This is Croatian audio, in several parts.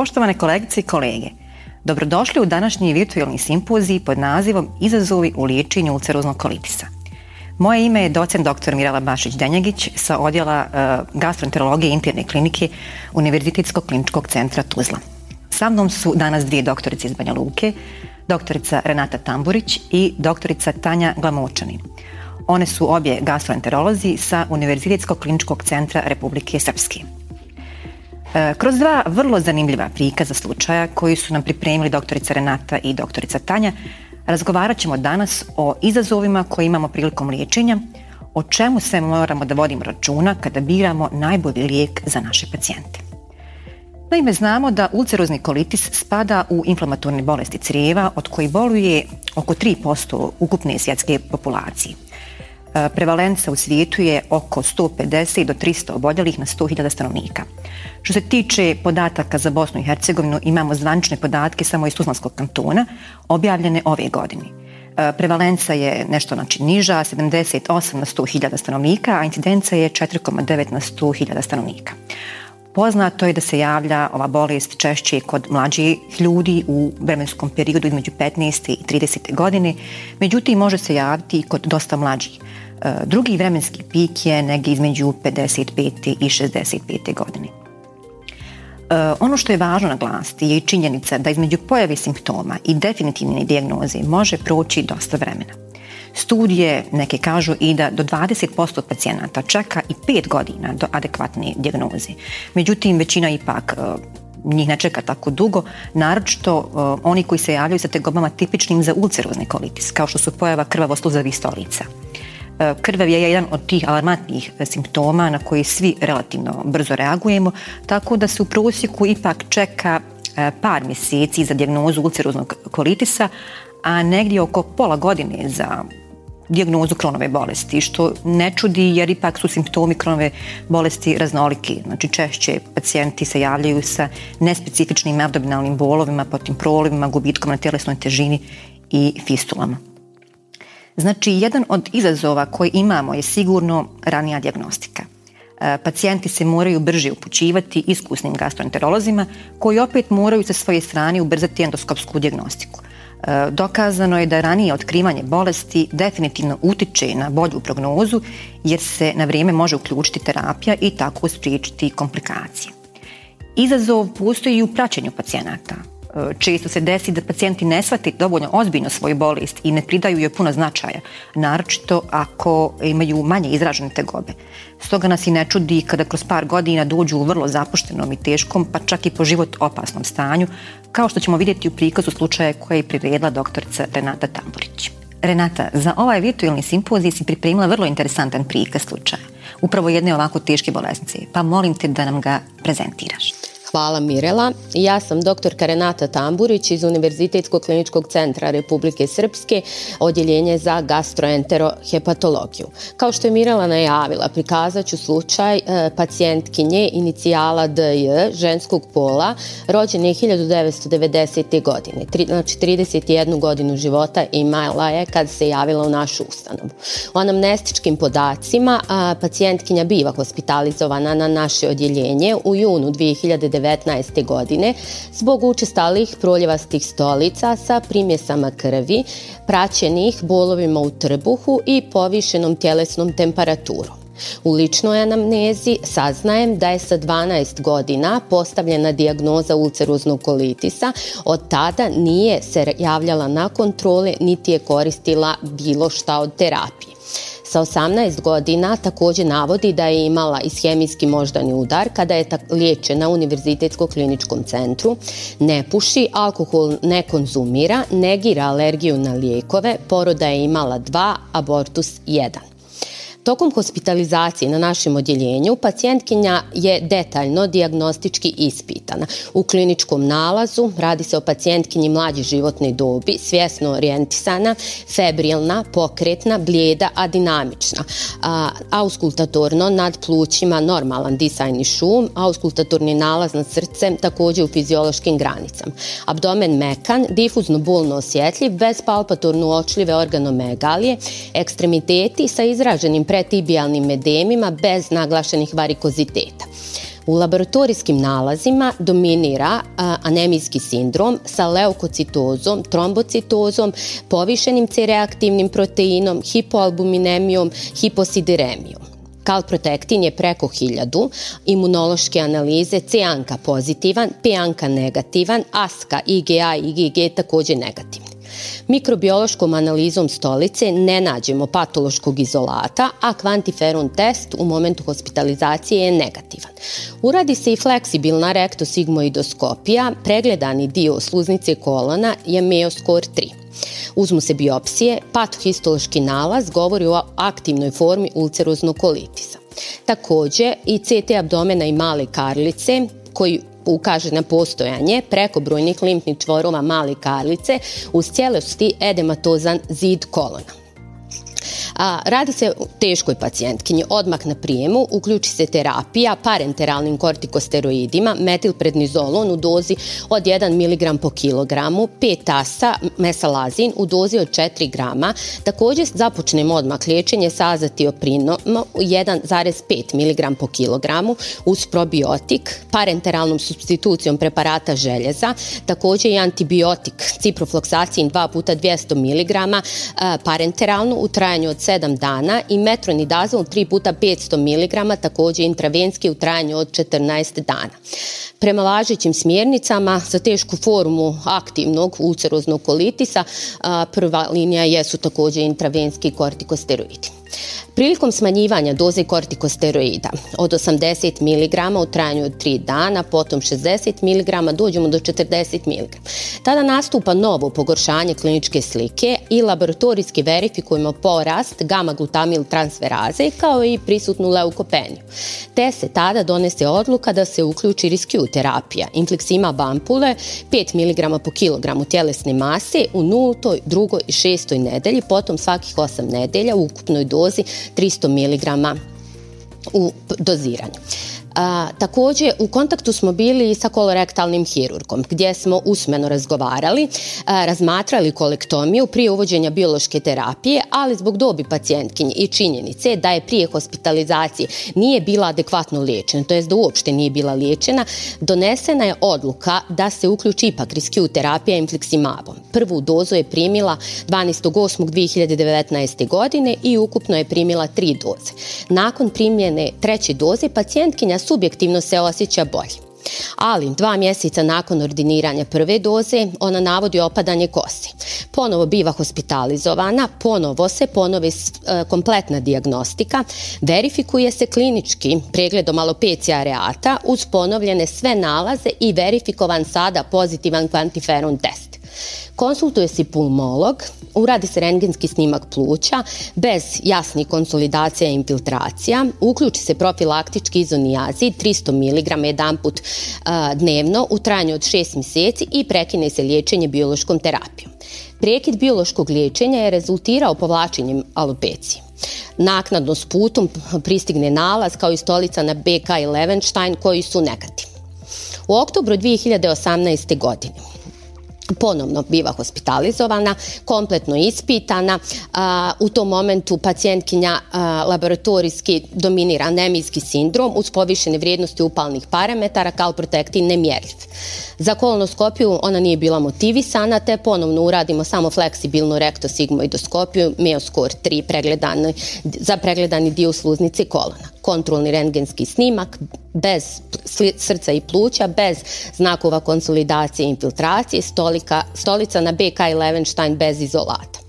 Poštovane kolegice i kolege, dobrodošli u današnji virtualni simpozij pod nazivom Izazovi u liječenju ulceroznog kolitisa. Moje ime je docent dr. Mirala Bašić-Denjagić sa odjela uh, gastroenterologije interne klinike Univerzitetskog kliničkog centra Tuzla. Sa mnom su danas dvije doktorice iz Banja Luke, doktorica Renata Tamburić i doktorica Tanja Glamočanin. One su obje gastroenterolozi sa Univerzitetskog kliničkog centra Republike Srpske. E, kroz dva vrlo zanimljiva prikaza slučaja koji su nam pripremili doktorica Renata i doktorica Tanja, razgovarat ćemo danas o izazovima koje imamo prilikom liječenja, o čemu sve moramo da vodimo računa kada biramo najbolji lijek za naše pacijente. Naime, znamo da ulcerozni kolitis spada u inflamatorne bolesti crijeva od koji boluje oko 3% ukupne svjetske populacije – prevalenca u svijetu je oko 150 do 300 oboljelih na 100.000 stanovnika. Što se tiče podataka za Bosnu i Hercegovinu, imamo zvančne podatke samo iz Tuzlanskog kantona, objavljene ove godine. E, prevalenca je nešto znači niža, 78 na 100.000 stanovnika, a incidenca je 4,9 na 100.000 stanovnika. Poznato je da se javlja ova bolest češće kod mlađih ljudi u vremenskom periodu između 15. i 30. godine, međutim može se javiti i kod dosta mlađih. E, drugi vremenski pik je negdje između 55. i 65. godine. E, ono što je važno naglasiti je i činjenica da između pojave simptoma i definitivne dijagnoze može proći dosta vremena. Studije neke kažu i da do 20% pacijenata čeka i 5 godina do adekvatne dijagnoze. Međutim, većina ipak e, njih ne čeka tako dugo, naročito oni koji se javljaju sa tegobama tipičnim za ulcerozni kolitis, kao što su pojava krvavo-sluzavih stolica. E, krvav je jedan od tih alarmantnih simptoma na koji svi relativno brzo reagujemo, tako da se u prosjeku ipak čeka e, par mjeseci za dijagnozu ulceroznog kolitisa, a negdje oko pola godine za dijagnozu kronove bolesti, što ne čudi jer ipak su simptomi kronove bolesti raznoliki. Znači češće pacijenti se javljaju sa nespecifičnim abdominalnim bolovima, potim prolivima, gubitkom na tjelesnoj težini i fistulama. Znači, jedan od izazova koji imamo je sigurno ranija dijagnostika. E, pacijenti se moraju brže upućivati iskusnim gastroenterolozima koji opet moraju sa svoje strane ubrzati endoskopsku dijagnostiku. E, dokazano je da ranije otkrivanje bolesti definitivno utiče na bolju prognozu jer se na vrijeme može uključiti terapija i tako spriječiti komplikacije. Izazov postoji i u praćenju pacijenata. Često se desi da pacijenti ne shvati dovoljno ozbiljno svoju bolest i ne pridaju joj puno značaja, naročito ako imaju manje izražene tegobe. Stoga nas i ne čudi kada kroz par godina dođu u vrlo zapuštenom i teškom, pa čak i po život opasnom stanju, kao što ćemo vidjeti u prikazu slučaja koje je priredila doktorica Renata Tamburić. Renata, za ovaj virtualni simpozij si pripremila vrlo interesantan prikaz slučaja, upravo jedne ovako teške bolesnice, pa molim te da nam ga prezentiraš. Hvala Mirela. Ja sam dr. Renata Tamburić iz Univerzitetskog kliničkog centra Republike Srpske, odjeljenje za gastroenterohepatologiju. Kao što je Mirela najavila, prikazat ću slučaj e, pacijentkinje inicijala DJ, ženskog pola, rođene 1990. godine. Znači 31 godinu života imala je kad se javila u našu ustanovu. U anamnestičkim podacima a, pacijentkinja biva hospitalizovana na naše odjeljenje u junu 2019 2019. godine zbog učestalih proljevastih stolica sa primjesama krvi, praćenih bolovima u trbuhu i povišenom tjelesnom temperaturom. U ličnoj anamnezi saznajem da je sa 12 godina postavljena dijagnoza ulceroznog kolitisa, od tada nije se javljala na kontrole niti je koristila bilo šta od terapije sa 18 godina također navodi da je imala ishemijski moždani udar kada je liječena u Univerzitetskom kliničkom centru, ne puši, alkohol ne konzumira, negira alergiju na lijekove, poroda je imala dva, abortus jedan. Tokom hospitalizacije na našem odjeljenju pacijentkinja je detaljno diagnostički ispitana. U kliničkom nalazu radi se o pacijentkinji mlađe životne dobi, svjesno orijentisana, febrilna, pokretna, blijeda, a dinamična. Auskultatorno nad plućima normalan disajni šum, auskultatorni nalaz na srce također u fiziološkim granicama. Abdomen mekan, difuzno bolno osjetljiv, bez palpatorno uočljive organomegalije, ekstremiteti sa izraženim pretibijalnim edemima bez naglašenih varikoziteta. U laboratorijskim nalazima dominira anemijski sindrom sa leukocitozom, trombocitozom, povišenim C-reaktivnim proteinom, hipoalbuminemijom, hiposideremijom. Kalprotektin je preko hiljadu, imunološke analize C-anka pozitivan, P-anka negativan, ASKA, IgA i IgG također negativni. Mikrobiološkom analizom stolice ne nađemo patološkog izolata, a kvantiferon test u momentu hospitalizacije je negativan. Uradi se i fleksibilna rektosigmoidoskopija, pregledani dio sluznice kolona je meoskor 3. Uzmu se biopsije, patohistološki nalaz govori o aktivnoj formi ulceroznog kolitisa. Također i CT abdomena i male karlice koji ukaže na postojanje prekobrojnih limfnih čvorova male karlice uz cijelosti edematozan zid kolona. A, radi se o teškoj pacijentkinji. Odmah na prijemu uključi se terapija parenteralnim kortikosteroidima, metilprednizolon u dozi od 1 mg po kilogramu, 5 tasa mesalazin u dozi od 4 grama. Također započnemo odmah liječenje sa azatioprinom 1,5 mg po kilogramu uz probiotik, parenteralnom substitucijom preparata željeza, također i antibiotik ciprofloksacin 2 puta 200 mg parenteralno u trajanju od 7 dana i metronidazol 3 puta 500 mg također intravenski u trajanju od 14 dana. Prema važećim smjernicama za tešku formu aktivnog ulceroznog kolitisa prva linija jesu također intravenski kortikosteroidi. Prilikom smanjivanja doze kortikosteroida od 80 mg u trajanju od 3 dana, potom 60 mg, dođemo do 40 mg. Tada nastupa novo pogoršanje kliničke slike i laboratorijski verifikujemo porast gamma-glutamil transferaze kao i prisutnu leukopeniju. Te se tada donese odluka da se uključi riskju terapija, infleksima bampule 5 mg po kilogramu tjelesne mase u 0., 2. i 6. nedelji, potom svakih 8 nedelja u ukupnoj dozi 300 mg u doziranju. Također u kontaktu smo bili sa kolorektalnim hirurgom gdje smo usmeno razgovarali, razmatrali kolektomiju prije uvođenja biološke terapije, ali zbog dobi pacijentkinje i činjenice da je prije hospitalizacije nije bila adekvatno liječena, to jest da uopšte nije bila liječena, donesena je odluka da se uključi ipak riskiju terapija infleksimabom. Prvu dozu je primila 12.8.2019. godine i ukupno je primila tri doze. Nakon primljene treće doze pacijentkinja subjektivno se osjeća bolje. Ali dva mjeseca nakon ordiniranja prve doze ona navodi opadanje kosi. Ponovo biva hospitalizovana, ponovo se ponove e, kompletna dijagnostika, verifikuje se klinički pregledom alopecija reata uz ponovljene sve nalaze i verifikovan sada pozitivan kvantiferon test. Konsultuje se pulmolog, uradi se rengenski snimak pluća bez jasnih konsolidacija i infiltracija, uključi se profilaktički izonijazid 300 mg jedan put dnevno u trajanju od 6 mjeseci i prekine se liječenje biološkom terapijom. Prekid biološkog liječenja je rezultirao povlačenjem alopecije. Naknadno s putom pristigne nalaz kao i stolica na BK i Levenstein koji su negativni. U oktobru 2018. godine ponovno biva hospitalizovana, kompletno ispitana. u tom momentu pacijentkinja laboratorijski dominira anemijski sindrom uz povišene vrijednosti upalnih parametara, kalprotektin nemjerljiv. Za kolonoskopiju ona nije bila motivisana, te ponovno uradimo samo fleksibilnu rektosigmoidoskopiju, meoskor 3 za pregledani dio sluznice kolona. Kontrolni rengenski snimak bez srca i pluća, bez znakova konsolidacije i infiltracije, stolika, stolica na BK i Levenstein bez izolata.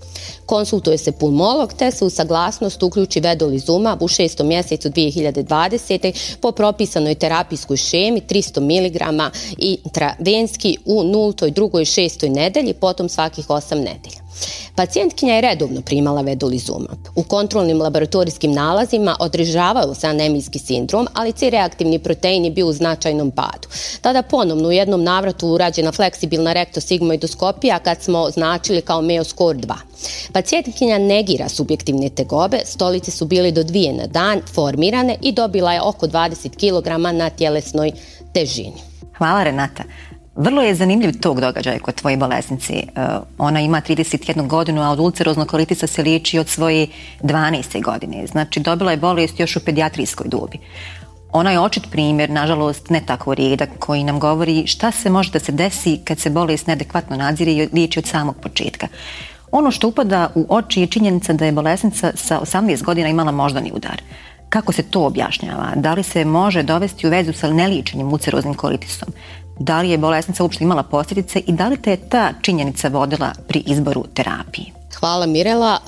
Konsultuje se pulmolog te se u saglasnost uključi vedolizuma u šestom mjesecu 2020. po propisanoj terapijskoj šemi 300 mg i travenski u 0., 2. i 6. nedelji, potom svakih 8 nedelja. Pacijentkinja je redovno primala vedolizumab. U kontrolnim laboratorijskim nalazima održavao se anemijski sindrom, ali C reaktivni protein je bio u značajnom padu. Tada ponovno u jednom navratu urađena fleksibilna rektosigmoidoskopija kad smo označili kao Meoscore 2. Pacijentkinja negira subjektivne tegobe, stolice su bili do dvije na dan, formirane i dobila je oko 20 kg na tjelesnoj težini. Hvala Renata. Vrlo je zanimljiv tog događaja kod tvoje bolesnice. Ona ima 31 godinu, a od ulceroznog kolitisa se liječi od svoje 12. godine. Znači dobila je bolest još u pedijatrijskoj dobi. Ona je očit primjer, nažalost ne tako rijedak, koji nam govori šta se može da se desi kad se bolest neadekvatno nadzire i liječi od samog početka. Ono što upada u oči je činjenica da je bolesnica sa 18 godina imala moždani udar. Kako se to objašnjava? Da li se može dovesti u vezu sa neliječenim ulceroznim kolitisom? Da li je bolesnica uopšte imala posljedice i da li te je ta činjenica vodila pri izboru terapije? Hvala Mirela.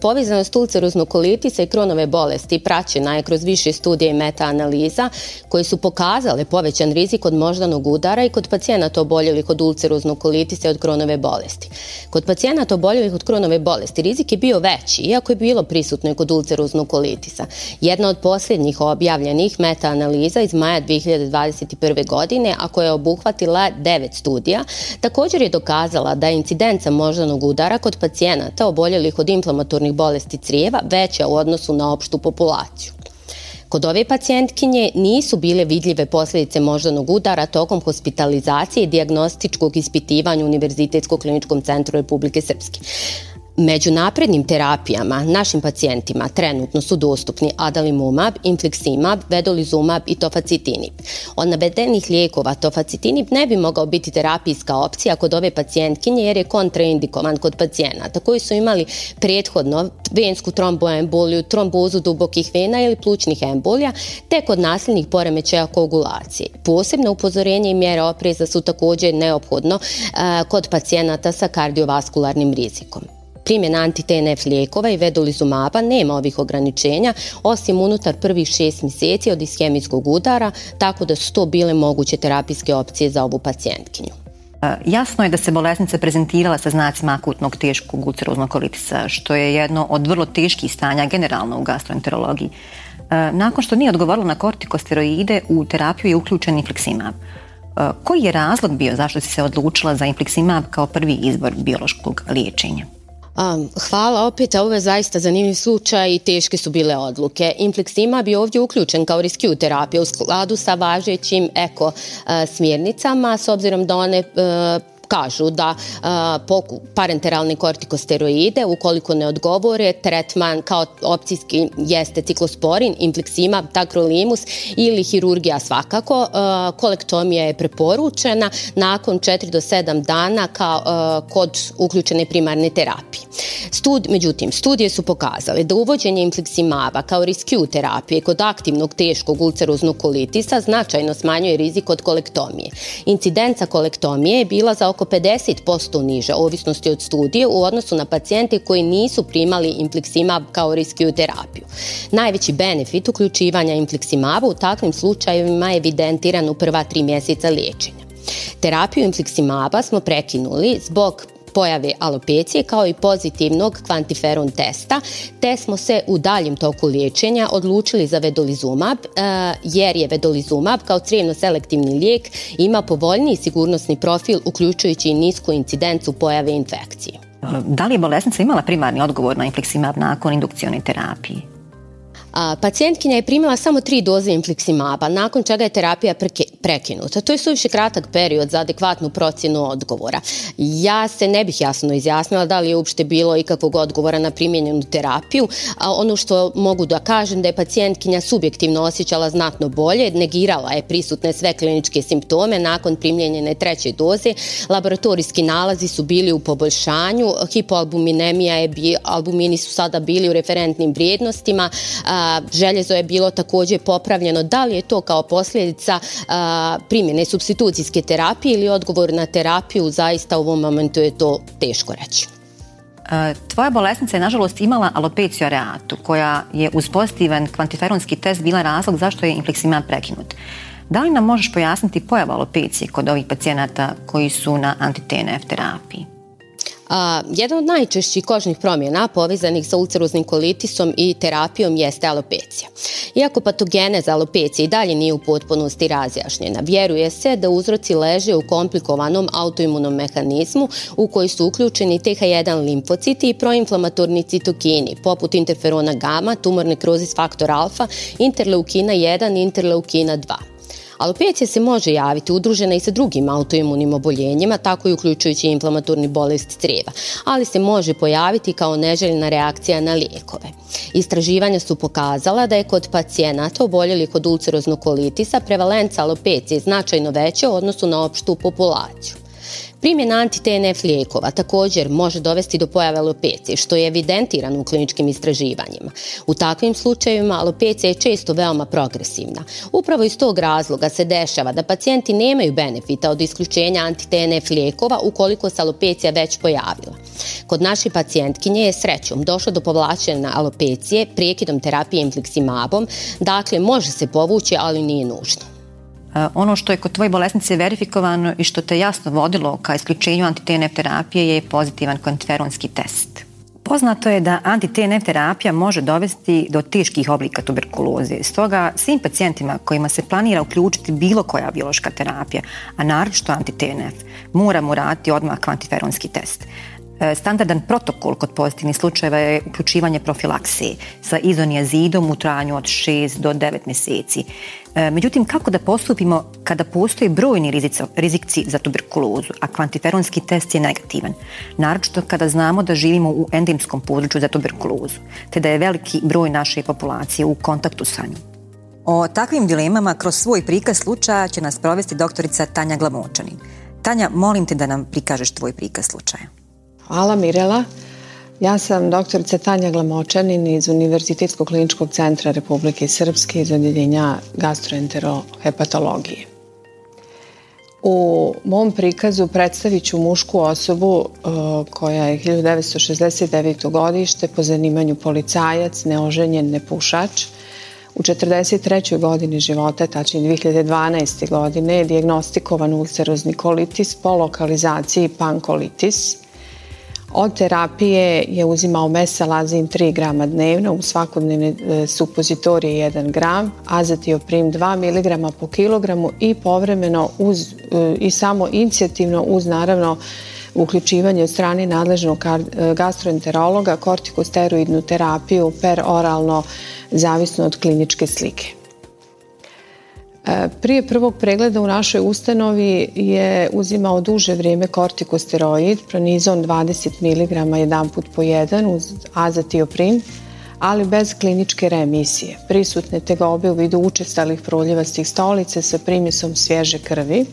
Povezanost ulceroznog kolitisa i kronove bolesti praćena je kroz više studije i meta-analiza koji su pokazale povećan rizik od moždanog udara i kod pacijenata oboljelih od ulceroznog kolitisa i od kronove bolesti. Kod pacijenata oboljelih od kronove bolesti rizik je bio veći, iako je bilo prisutno i kod ulceroznog kolitisa. Jedna od posljednjih objavljenih meta-analiza iz maja 2021. godine, a koja je obuhvatila devet studija, također je dokazala da je incidenca moždanog udara kod pacijenata pacijenata oboljelih od inflamatornih bolesti crijeva veća u odnosu na opštu populaciju. Kod ove pacijentkinje nisu bile vidljive posljedice moždanog udara tokom hospitalizacije i diagnostičkog ispitivanja Univerzitetskog kliničkom centru Republike Srpske. Među naprednim terapijama našim pacijentima trenutno su dostupni adalimumab, infliximab, vedolizumab i tofacitinib. Od navedenih lijekova tofacitinib ne bi mogao biti terapijska opcija kod ove pacijentkinje jer je kontraindikovan kod pacijenata koji su imali prethodno vensku tromboemboliju, trombozu dubokih vena ili plućnih embolija, te kod nasljednih poremećaja koagulacije. Posebno upozorenje i mjere opreza su također neophodno kod pacijenata sa kardiovaskularnim rizikom. Primjena anti-TNF lijekova i vedolizumaba nema ovih ograničenja, osim unutar prvih šest mjeseci od ishemijskog udara, tako da su to bile moguće terapijske opcije za ovu pacijentkinju. E, jasno je da se bolesnica prezentirala sa znacima akutnog teškog ulceroznog kolitisa, što je jedno od vrlo teških stanja generalno u gastroenterologiji. E, nakon što nije odgovorila na kortikosteroide, u terapiju je uključen infliximab. E, koji je razlog bio zašto si se odlučila za infliximab kao prvi izbor biološkog liječenja? Hvala opet, ovo je zaista zanimljiv slučaj i teške su bile odluke. Inflexima bi ovdje uključen kao riskiju terapiju u skladu sa važećim eko smjernicama, s obzirom da one kažu da poku parenteralni kortikosteroide ukoliko ne odgovore tretman kao opcijski jeste ciklosporin, infliximab, takrolimus ili hirurgija svakako. kolektomija je preporučena nakon 4 do 7 dana kao kod uključene primarne terapije. Stud, međutim, studije su pokazale da uvođenje infliximaba kao riskiju terapije kod aktivnog teškog ulceroznog kolitisa značajno smanjuje rizik od kolektomije. Incidenca kolektomije je bila za oko oko 50% niže ovisnosti od studije u odnosu na pacijente koji nisu primali infliximab kao riskiju terapiju. Najveći benefit uključivanja infliximaba u takvim slučajevima je evidentiran u prva tri mjeseca liječenja. Terapiju infliximaba smo prekinuli zbog pojave alopecije kao i pozitivnog kvantiferon testa, te smo se u daljem toku liječenja odlučili za vedolizumab, e, jer je vedolizumab kao crijevno selektivni lijek ima povoljniji sigurnosni profil uključujući i nisku incidencu pojave infekcije. Da li je bolesnica imala primarni odgovor na infleksimab nakon indukcione terapije? A, pacijentkinja je primila samo tri doze infliksimaba, nakon čega je terapija prekinuta. To je suviše kratak period za adekvatnu procjenu odgovora. Ja se ne bih jasno izjasnila da li je uopšte bilo ikakvog odgovora na primjenjenu terapiju. A ono što mogu da kažem da je pacijentkinja subjektivno osjećala znatno bolje, negirala je prisutne sve kliničke simptome nakon primljenjene treće doze. Laboratorijski nalazi su bili u poboljšanju, hipoalbuminemija je, albumini su sada bili u referentnim vrijednostima, željezo je bilo također popravljeno. Da li je to kao posljedica primjene substitucijske terapije ili odgovor na terapiju, zaista u ovom momentu je to teško reći. Tvoja bolesnica je nažalost imala alopeciju areatu koja je uz pozitivan kvantiferonski test bila razlog zašto je infleksimab prekinut. Da li nam možeš pojasniti pojavu alopecije kod ovih pacijenata koji su na anti-TNF terapiji? A, jedan od najčešćih kožnih promjena povezanih sa ulceroznim kolitisom i terapijom jeste alopecija. Iako patogeneza alopecije i dalje nije u potpunosti razjašnjena, vjeruje se da uzroci leže u komplikovanom autoimunom mehanizmu u koji su uključeni TH1 limfociti i proinflamatorni citokini, poput interferona gama, tumorne krozis faktor alfa, interleukina 1 i interleukina 2. Alopecija se može javiti udružena i sa drugim autoimunim oboljenjima, tako i uključujući inflamatorni bolest crijeva, ali se može pojaviti kao neželjena reakcija na lijekove. Istraživanja su pokazala da je kod pacijenata oboljelih od ulceroznog kolitisa prevalenca alopecije značajno veća u odnosu na opštu populaciju. Primjena anti-TNF lijekova također može dovesti do pojave alopecije, što je evidentirano u kliničkim istraživanjima. U takvim slučajevima alopecija je često veoma progresivna. Upravo iz tog razloga se dešava da pacijenti nemaju benefita od isključenja anti-TNF lijekova ukoliko se alopecija već pojavila. Kod naše pacijentkinje je srećom došlo do povlačenja alopecije prekidom terapije infliksimabom, dakle može se povući, ali nije nužno. Ono što je kod tvoje bolesnice verifikovano i što te jasno vodilo ka isključenju anti-TNF terapije je pozitivan kvantiferonski test. Poznato je da anti-TNF terapija može dovesti do teških oblika tuberkuloze. Stoga svim pacijentima kojima se planira uključiti bilo koja biološka terapija, a naročito anti-TNF, moramo raditi odmah kvantiferonski test. E, standardan protokol kod pozitivnih slučajeva je uključivanje profilaksije sa izonijazidom u trajanju od 6 do 9 mjeseci. E, međutim, kako da postupimo kada postoji brojni rizikci za tuberkulozu, a kvantiferonski test je negativan, naročito kada znamo da živimo u endemskom području za tuberkulozu, te da je veliki broj naše populacije u kontaktu sa njom. O takvim dilemama kroz svoj prikaz slučaja će nas provesti doktorica Tanja Glamočanin. Tanja, molim te da nam prikažeš tvoj prikaz slučaja. Hvala Mirela. Ja sam doktorica Tanja Glamočanin iz Univerzitetskog kliničkog centra Republike Srpske iz odjeljenja gastroenterohepatologije. U mom prikazu predstavit ću mušku osobu uh, koja je 1969. godište po zanimanju policajac, neoženjen, nepušač. U 43. godini života, tačnije 2012. godine, je diagnostikovan ulcerozni kolitis po lokalizaciji pankolitis – od terapije je uzimao mesalazin 3 grama dnevno, u svakodnevne supozitorije 1 gram, azatioprim 2 mg po kilogramu i povremeno uz, e, i samo inicijativno uz naravno uključivanje od strane nadležnog e, gastroenterologa kortikosteroidnu terapiju per oralno zavisno od kliničke slike. Prije prvog pregleda u našoj ustanovi je uzimao duže vrijeme kortikosteroid, pronizon 20 mg jedan put po jedan uz azatioprin, ali bez kliničke remisije. Prisutne tegobe u vidu učestalih proljevastih stolice sa primjesom svježe krvi.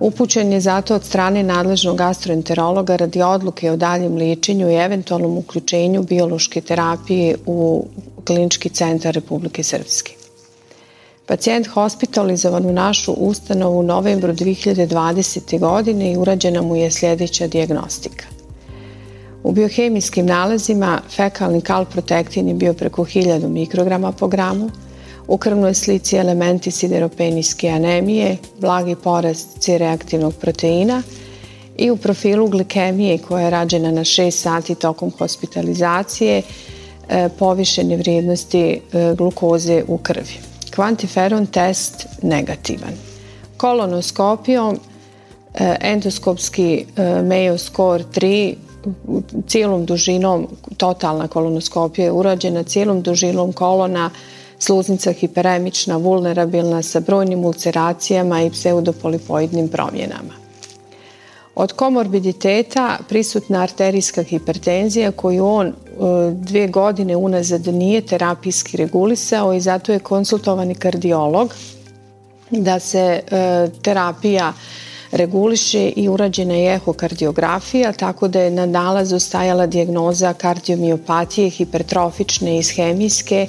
Upućen je zato od strane nadležnog gastroenterologa radi odluke o daljem liječenju i eventualnom uključenju biološke terapije u klinički centar Republike Srpske. Pacijent hospitalizovan u našu ustanovu u novembru 2020. godine i urađena mu je sljedeća diagnostika. U biohemijskim nalazima fekalni kalprotektin je bio preko 1000 mikrograma po gramu, u krvnoj slici elementi sideropenijske anemije, blagi porast C-reaktivnog proteina i u profilu glikemije koja je rađena na 6 sati tokom hospitalizacije e, povišene vrijednosti e, glukoze u krvi kvantiferon test negativan. Kolonoskopijom e, endoskopski e, Mayo score 3 cijelom dužinom, totalna kolonoskopija je urađena cijelom dužinom kolona, sluznica hiperemična, vulnerabilna sa brojnim ulceracijama i pseudopolipoidnim promjenama. Od komorbiditeta prisutna arterijska hipertenzija koju on e, dvije godine unazad nije terapijski regulisao i zato je konsultovani kardiolog da se e, terapija reguliše i urađena je ehokardiografija, tako da je na nalazu stajala dijagnoza kardiomiopatije, hipertrofične ishemijske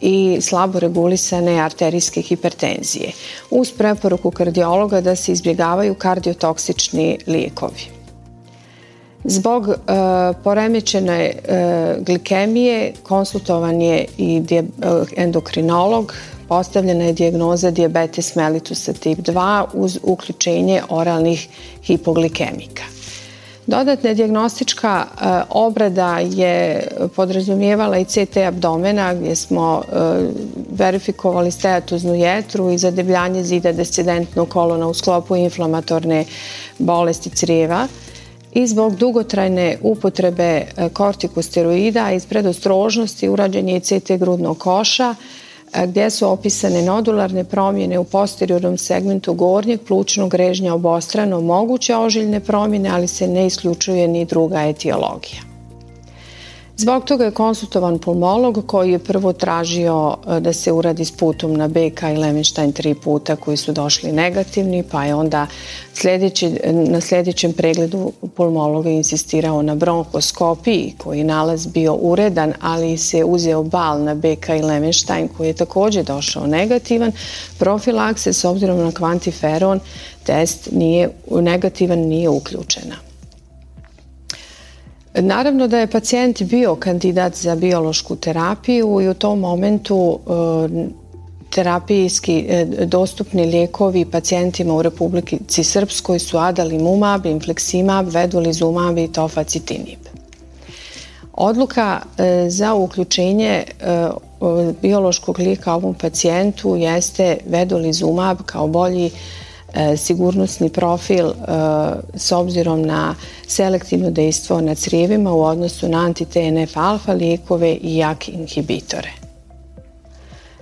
i slabo regulisane arterijske hipertenzije uz preporuku kardiologa da se izbjegavaju kardiotoksični lijekovi. Zbog e, poremećene e, glikemije konsultovan je i e, endokrinolog, postavljena je dijagnoza diabetes mellitusa tip 2 uz uključenje oralnih hipoglikemika. Dodatna dijagnostička e, obrada je podrazumijevala i CT abdomena gdje smo e, verifikovali steatoznu jetru i zadebljanje zida descendentnog kolona u sklopu inflamatorne bolesti crijeva. I zbog dugotrajne upotrebe e, kortikosteroida iz predostrožnosti urađen je CT grudnog koša gdje su opisane nodularne promjene u posteriornom segmentu gornjeg plućnog režnja obostrano moguće ožiljne promjene, ali se ne isključuje ni druga etiologija. Zbog toga je konsultovan pulmolog koji je prvo tražio e, da se uradi sputum na BK i Levenstein tri puta koji su došli negativni, pa je onda sljedeći, na sljedećem pregledu pulmologa insistirao na bronkoskopiji koji nalaz bio uredan, ali se uzeo bal na BK i Levenstein koji je također došao negativan. Profilakse s obzirom na kvantiferon test nije negativan, nije uključena. Naravno da je pacijent bio kandidat za biološku terapiju i u tom momentu e, terapijski e, dostupni lijekovi pacijentima u Republici Srpskoj su adalimumab, infleksimab, vedolizumab i tofacitinib. Odluka e, za uključenje biološkog lijeka ovom pacijentu jeste vedolizumab kao bolji sigurnosni profil e, s obzirom na selektivno dejstvo na crijevima u odnosu na anti-TNF alfa lijekove i jak inhibitore.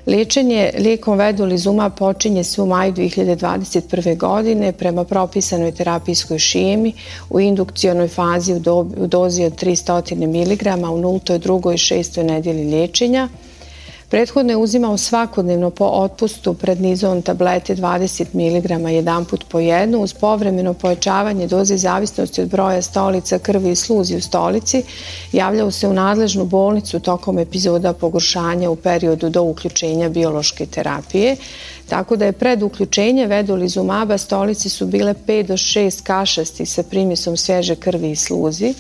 Liječenje lijekom vedolizuma počinje se u maju 2021. godine prema propisanoj terapijskoj šijemi u indukcionoj fazi u dozi od 300 mg u 0. 2. i 6. nedjelji liječenja – Prethodno je uzimao svakodnevno po otpustu pred nizom tablete 20 mg jedan put po jednu uz povremeno pojačavanje doze zavisnosti od broja stolica krvi i sluzi u stolici. Javljao se u nadležnu bolnicu tokom epizoda pogoršanja u periodu do uključenja biološke terapije. Tako da je pred uključenje vedolizumaba stolici su bile 5 do 6 kašasti sa primjesom svježe krvi i sluzi.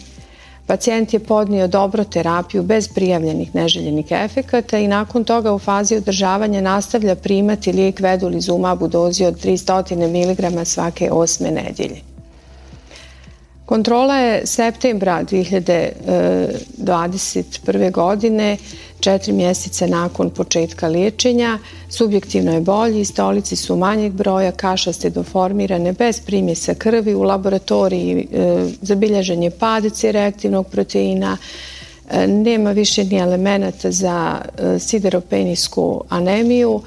Pacijent je podnio dobro terapiju bez prijavljenih neželjenih efekata i nakon toga u fazi održavanja nastavlja primati lijek vedulizumab u dozi od 300 mg svake osme nedjelje. Kontrola je septembra 2021. godine, četiri mjeseca nakon početka liječenja. Subjektivno je bolji, stolici su manjeg broja, kašaste doformirane bez primjesa krvi. U laboratoriji e, zabilježen je pad reaktivnog proteina, e, nema više ni elemenata za e, sideropenijsku anemiju.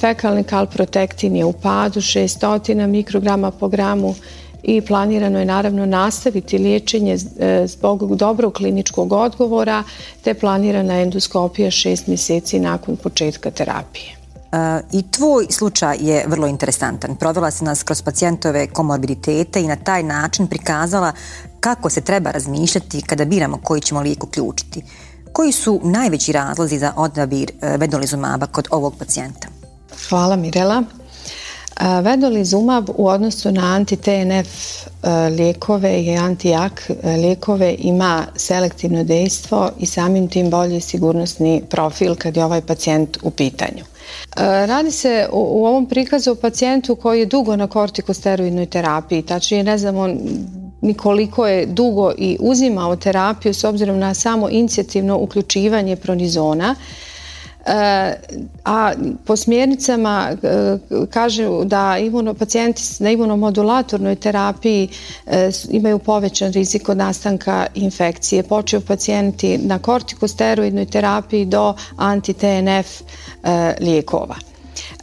Fekalni kalprotektin je u padu 600 mikrograma po gramu i planirano je naravno nastaviti liječenje e, zbog dobrog kliničkog odgovora te planirana endoskopija šest mjeseci nakon početka terapije. E, I tvoj slučaj je vrlo interesantan. Provela si nas kroz pacijentove komorbiditete i na taj način prikazala kako se treba razmišljati kada biramo koji ćemo lijek uključiti. Koji su najveći razlozi za odabir e, vedolizumaba kod ovog pacijenta? Hvala Mirela. Vedolizumab u odnosu na anti-TNF lijekove i antijak lijekove ima selektivno dejstvo i samim tim bolji sigurnosni profil kad je ovaj pacijent u pitanju. Radi se u ovom prikazu o pacijentu koji je dugo na kortikosteroidnoj terapiji, tačnije ne znamo ni koliko je dugo i uzimao terapiju s obzirom na samo inicijativno uključivanje pronizona a po smjernicama e, kažu da pacijenti na imunomodulatornoj terapiji e, imaju povećan rizik od nastanka infekcije. Počeo pacijenti na kortikosteroidnoj terapiji do anti-TNF e, lijekova.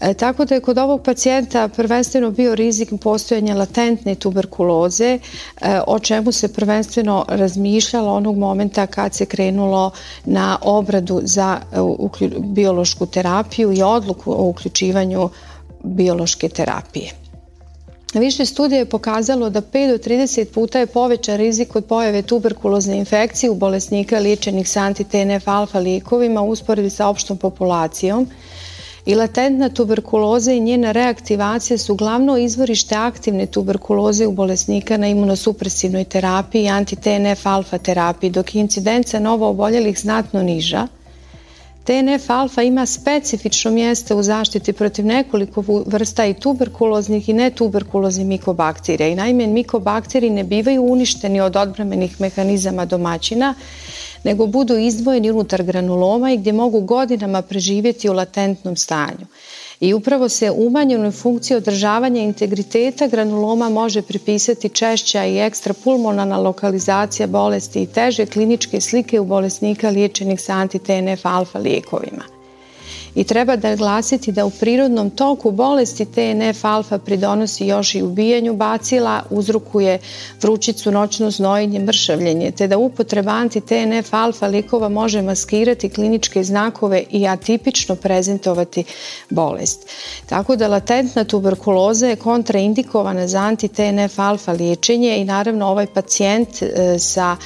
E, tako da je kod ovog pacijenta prvenstveno bio rizik postojanja latentne tuberkuloze, e, o čemu se prvenstveno razmišljalo onog momenta kad se krenulo na obradu za e, biološku terapiju i odluku o uključivanju biološke terapije. Više studija je pokazalo da 5 do 30 puta je povećan rizik od pojave tuberkulozne infekcije u bolesnika liječenih s anti-TNF alfa lijekovima u usporedi sa opštom populacijom i latentna tuberkuloza i njena reaktivacija su glavno izvorište aktivne tuberkuloze u bolesnika na imunosupresivnoj terapiji i anti-TNF alfa terapiji, dok je incidenca novo oboljelih znatno niža, TNF alfa ima specifično mjesto u zaštiti protiv nekoliko vrsta i tuberkuloznih i netuberkuloznih mikobakterija. I naime, mikobakteriji ne bivaju uništeni od odbrambenih mehanizama domaćina, nego budu izdvojeni unutar granuloma i gdje mogu godinama preživjeti u latentnom stanju. I upravo se umanjenoj funkciji održavanja integriteta granuloma može pripisati češća i ekstrapulmonalna lokalizacija bolesti i teže kliničke slike u bolesnika liječenih sa anti-TNF alfa lijekovima i treba da glasiti da u prirodnom toku bolesti TNF alfa pridonosi još i ubijanju bacila, uzrokuje vrućicu, noćno znojenje, mršavljenje, te da upotreba anti-TNF alfa likova može maskirati kliničke znakove i atipično prezentovati bolest. Tako da latentna tuberkuloza je kontraindikovana za anti-TNF alfa liječenje i naravno ovaj pacijent e, sa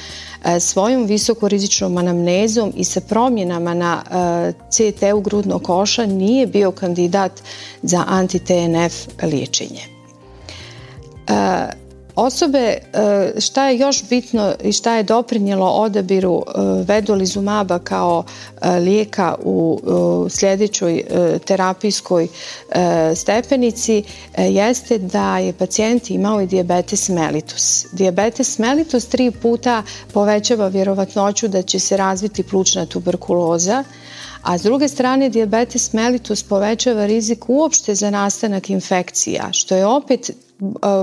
svojom visokorizičnom anamnezom i sa promjenama na e, CT-u grudnog koša nije bio kandidat za anti-TNF liječenje. Osobe, e, šta je još bitno i šta je doprinjelo odabiru e, vedolizumaba kao e, lijeka u sljedećoj terapijskoj stepenici jeste da je pacijent imao i diabetes mellitus. Diabetes mellitus tri puta povećava vjerovatnoću da će se razviti plućna tuberkuloza, a s druge strane diabetes mellitus povećava rizik uopšte za nastanak infekcija, što je opet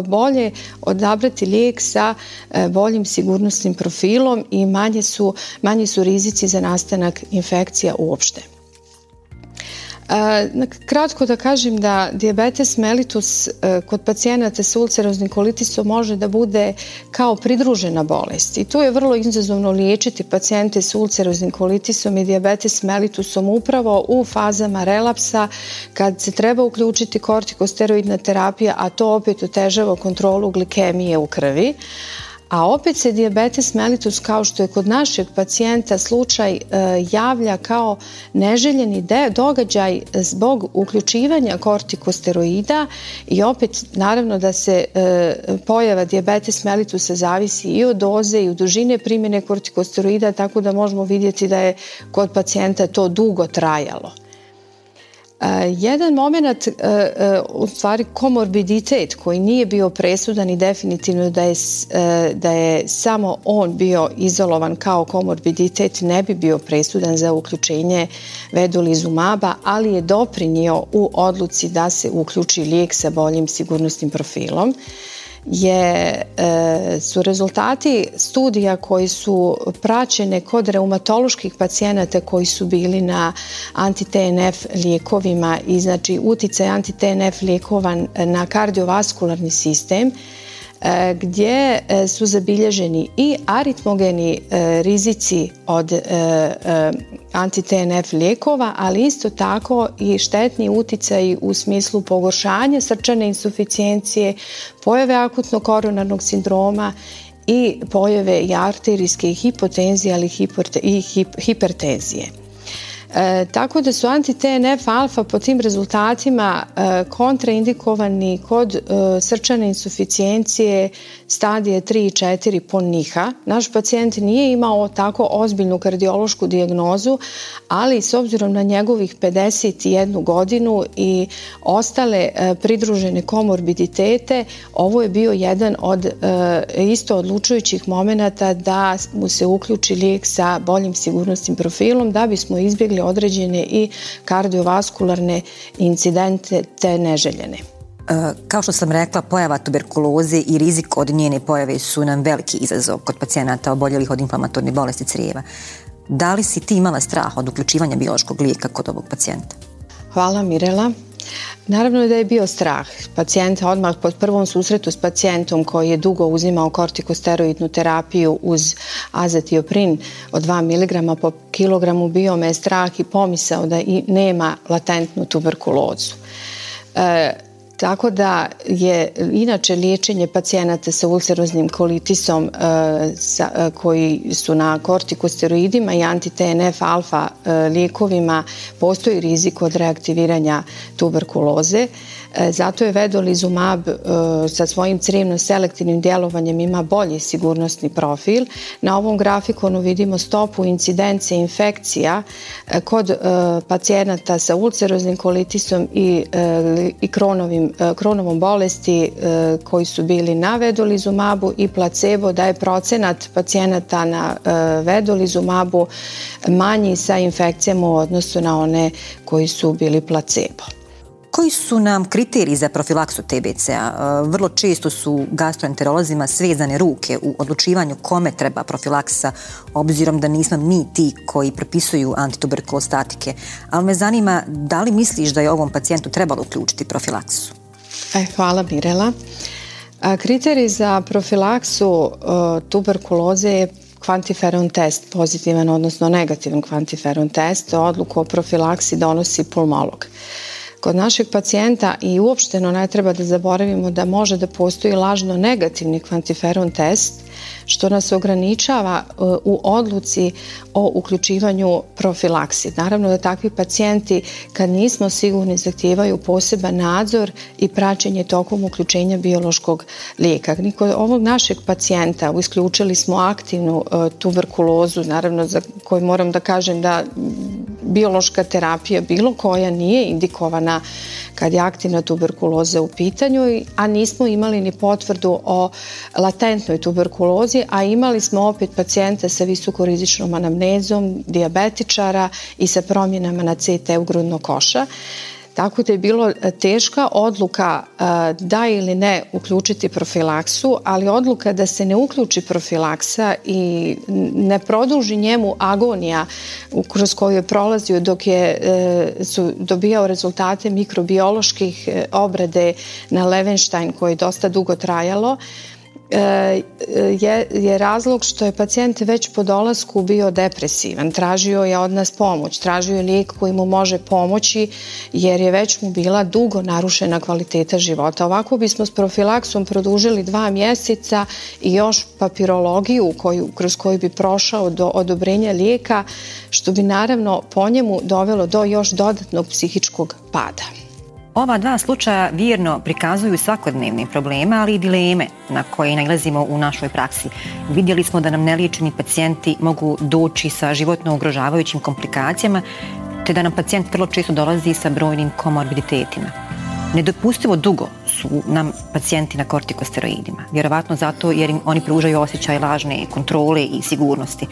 bolje odabrati lijek sa e, boljim sigurnosnim profilom i manje su, manji su rizici za nastanak infekcija uopšte. Kratko da kažem da diabetes mellitus e, kod pacijenata sa ulceroznim kolitisom može da bude kao pridružena bolest. I tu je vrlo izazovno liječiti pacijente sa ulceroznim kolitisom i diabetes mellitusom upravo u fazama relapsa kad se treba uključiti kortikosteroidna terapija, a to opet otežava kontrolu glikemije u krvi a opet se diabetes mellitus kao što je kod našeg pacijenta slučaj e, javlja kao neželjeni događaj zbog uključivanja kortikosteroida i opet naravno da se e, pojava diabetes mellitusa zavisi i od doze i od dužine primjene kortikosteroida tako da možemo vidjeti da je kod pacijenta to dugo trajalo. Jedan moment, e, e, u stvari komorbiditet koji nije bio presudan i definitivno da je, e, da je samo on bio izolovan kao komorbiditet ne bi bio presudan za uključenje vedolizumaba, ali je doprinio u odluci da se uključi lijek sa boljim sigurnosnim profilom je, e, su rezultati studija koji su praćene kod reumatoloških pacijenata koji su bili na anti-TNF lijekovima i znači uticaj anti-TNF lijekova na kardiovaskularni sistem gdje e, su zabilježeni i aritmogeni e, rizici od anti-TNF lijekova, ali isto tako i štetni utjecaj u smislu pogoršanja srčane insuficijencije, pojave akutnog koronarnog sindroma i pojave i arterijske hipotenzije, ali i hipertenzije. E, tako da su anti-TNF alfa po tim rezultatima e, kontraindikovani kod e, srčane insuficijencije stadije 3 i 4 po NIHA. Naš pacijent nije imao tako ozbiljnu kardiološku dijagnozu, ali s obzirom na njegovih 51 godinu i ostale e, pridružene komorbiditete, ovo je bio jedan od e, isto odlučujućih momenata da mu se uključi lijek sa boljim sigurnosnim profilom da bismo izbjegli određene i kardiovaskularne incidente te neželjene. E, kao što sam rekla, pojava tuberkuloze i rizik od njene pojave su nam veliki izazov kod pacijenata oboljelih od inflamatorne bolesti crijeva. Da li si ti imala strah od uključivanja biološkog lijeka kod ovog pacijenta? Hvala Mirela. Naravno da je bio strah. Pacijenta odmah pod prvom susretu s pacijentom koji je dugo uzimao kortikosteroidnu terapiju uz azetioprin od 2 mg po kilogramu bio me strah i pomisao da i nema latentnu tuberkulozu. E, Tako da je inače liječenje pacijenata sa ulceroznim kolitisom e, sa, e, koji su na kortikosteroidima i anti-TNF alfa e, lijekovima postoji rizik od reaktiviranja tuberkuloze. E, zato je vedolizumab e, sa svojim crevno selektivnim djelovanjem ima bolji sigurnosni profil. Na ovom grafikonu vidimo stopu incidencije infekcija e, kod pacijenata sa ulceroznim kolitisom i, i kronovim, kronovom bolesti koji su bili na vedolizumabu i placebo da je procenat pacijenata na vedolizumabu manji sa infekcijama u odnosu na one koji su bili placebo. Koji su nam kriteriji za profilaksu TBC-a? E, vrlo često su gastroenterolozima svezane ruke u odlučivanju kome treba profilaksa, obzirom da nismo mi ti koji propisuju antituberkulostatike. Ali me zanima, da li misliš da je ovom pacijentu trebalo uključiti profilaksu? E, hvala Mirela. Kriterij za profilaksu e, tuberkuloze je kvantiferon test, pozitivan odnosno negativan kvantiferon test. Odluku o profilaksi donosi pulmolog. Kod našeg pacijenta i uopšteno ne treba da zaboravimo da može da postoji lažno negativni kvantiferon test što nas ograničava e, u odluci o uključivanju profilaksi. Naravno da takvi pacijenti kad nismo sigurni zahtijevaju poseban nadzor i praćenje tokom uključenja biološkog lijeka. Kod ovog našeg pacijenta isključili smo aktivnu e, tuberkulozu, naravno za koju moram da kažem da biološka terapija bilo koja nije indikovana kad je aktivna tuberkuloza u pitanju, a nismo imali ni potvrdu o latentnoj tuberkulozi, a imali smo opet pacijente sa visokorizičnom anamnezom, diabetičara i sa promjenama na CT u grudno koša. Tako da je bilo e, teška odluka e, da ili ne uključiti profilaksu, ali odluka da se ne uključi profilaksa i ne produži njemu agonija kroz koju je prolazio dok je e, su dobijao rezultate mikrobioloških obrade na Levenstein koje je dosta dugo trajalo, je, je razlog što je pacijent već po dolasku bio depresivan. Tražio je od nas pomoć, tražio je lijek koji mu može pomoći jer je već mu bila dugo narušena kvaliteta života. Ovako bismo s profilaksom produžili dva mjeseca i još papirologiju koju, kroz koju bi prošao do odobrenja lijeka što bi naravno po njemu dovelo do još dodatnog psihičkog pada. Ova dva slučaja vjerno prikazuju svakodnevne probleme, ali i dileme na koje nalazimo u našoj praksi. Vidjeli smo da nam neliječeni pacijenti mogu doći sa životno ugrožavajućim komplikacijama, te da nam pacijent vrlo često dolazi sa brojnim komorbiditetima. Nedopustivo dugo su nam pacijenti na kortikosteroidima, vjerovatno zato jer im oni pružaju osjećaj lažne kontrole i sigurnosti.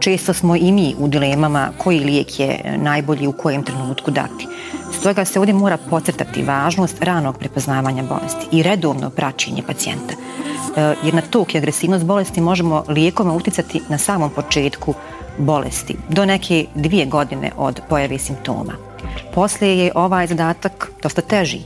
Često smo i mi u dilemama koji lijek je najbolji u kojem trenutku dati. Stoga se ovdje mora podcrtati važnost ranog prepoznavanja bolesti i redovno praćenje pacijenta. E, jer na tok i agresivnost bolesti možemo lijekoma utjecati na samom početku bolesti, do neke dvije godine od pojave simptoma. Poslije je ovaj zadatak dosta teži.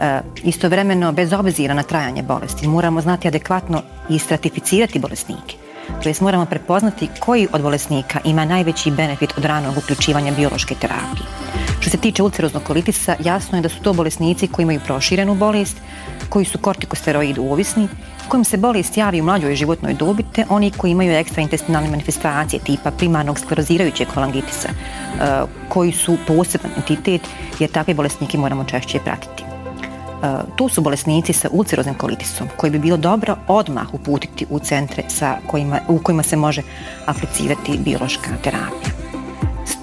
E, istovremeno, bez obzira na trajanje bolesti, moramo znati adekvatno i stratificirati bolesnike. To jest moramo prepoznati koji od bolesnika ima najveći benefit od ranog uključivanja biološke terapije. Što se tiče ulceroznog kolitisa, jasno je da su to bolesnici koji imaju proširenu bolest, koji su kortikosteroid ovisni, kojim se bolest javi u mlađoj životnoj dobi, te oni koji imaju ekstraintestinalne manifestacije tipa primarnog sklerozirajućeg kolangitisa, e, koji su poseban entitet, jer takve bolesnike moramo češće pratiti. E, tu su bolesnici sa ulceroznim kolitisom koji bi bilo dobro odmah uputiti u centre sa kojima, u kojima se može aplicirati biološka terapija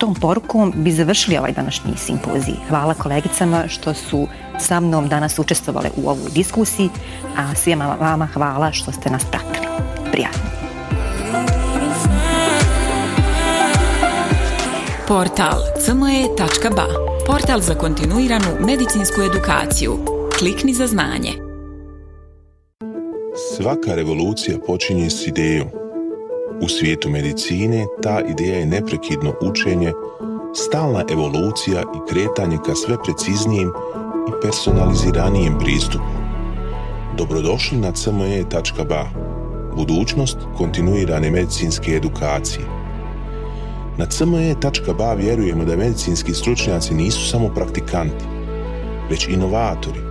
tom porukom bi završili ovaj današnji simpozij. Hvala kolegicama što su sa mnom danas učestvovale u ovoj diskusiji, a svima vama hvala što ste nas pratili. Prijatno. Portal cme.ba Portal za kontinuiranu medicinsku edukaciju. Klikni za znanje. Svaka revolucija počinje s idejom u svijetu medicine ta ideja je neprekidno učenje, stalna evolucija i kretanje ka sve preciznijem i personaliziranijem pristupu. Dobrodošli na cme.ba, budućnost kontinuirane medicinske edukacije. Na cme.ba vjerujemo da medicinski stručnjaci nisu samo praktikanti, već inovatori,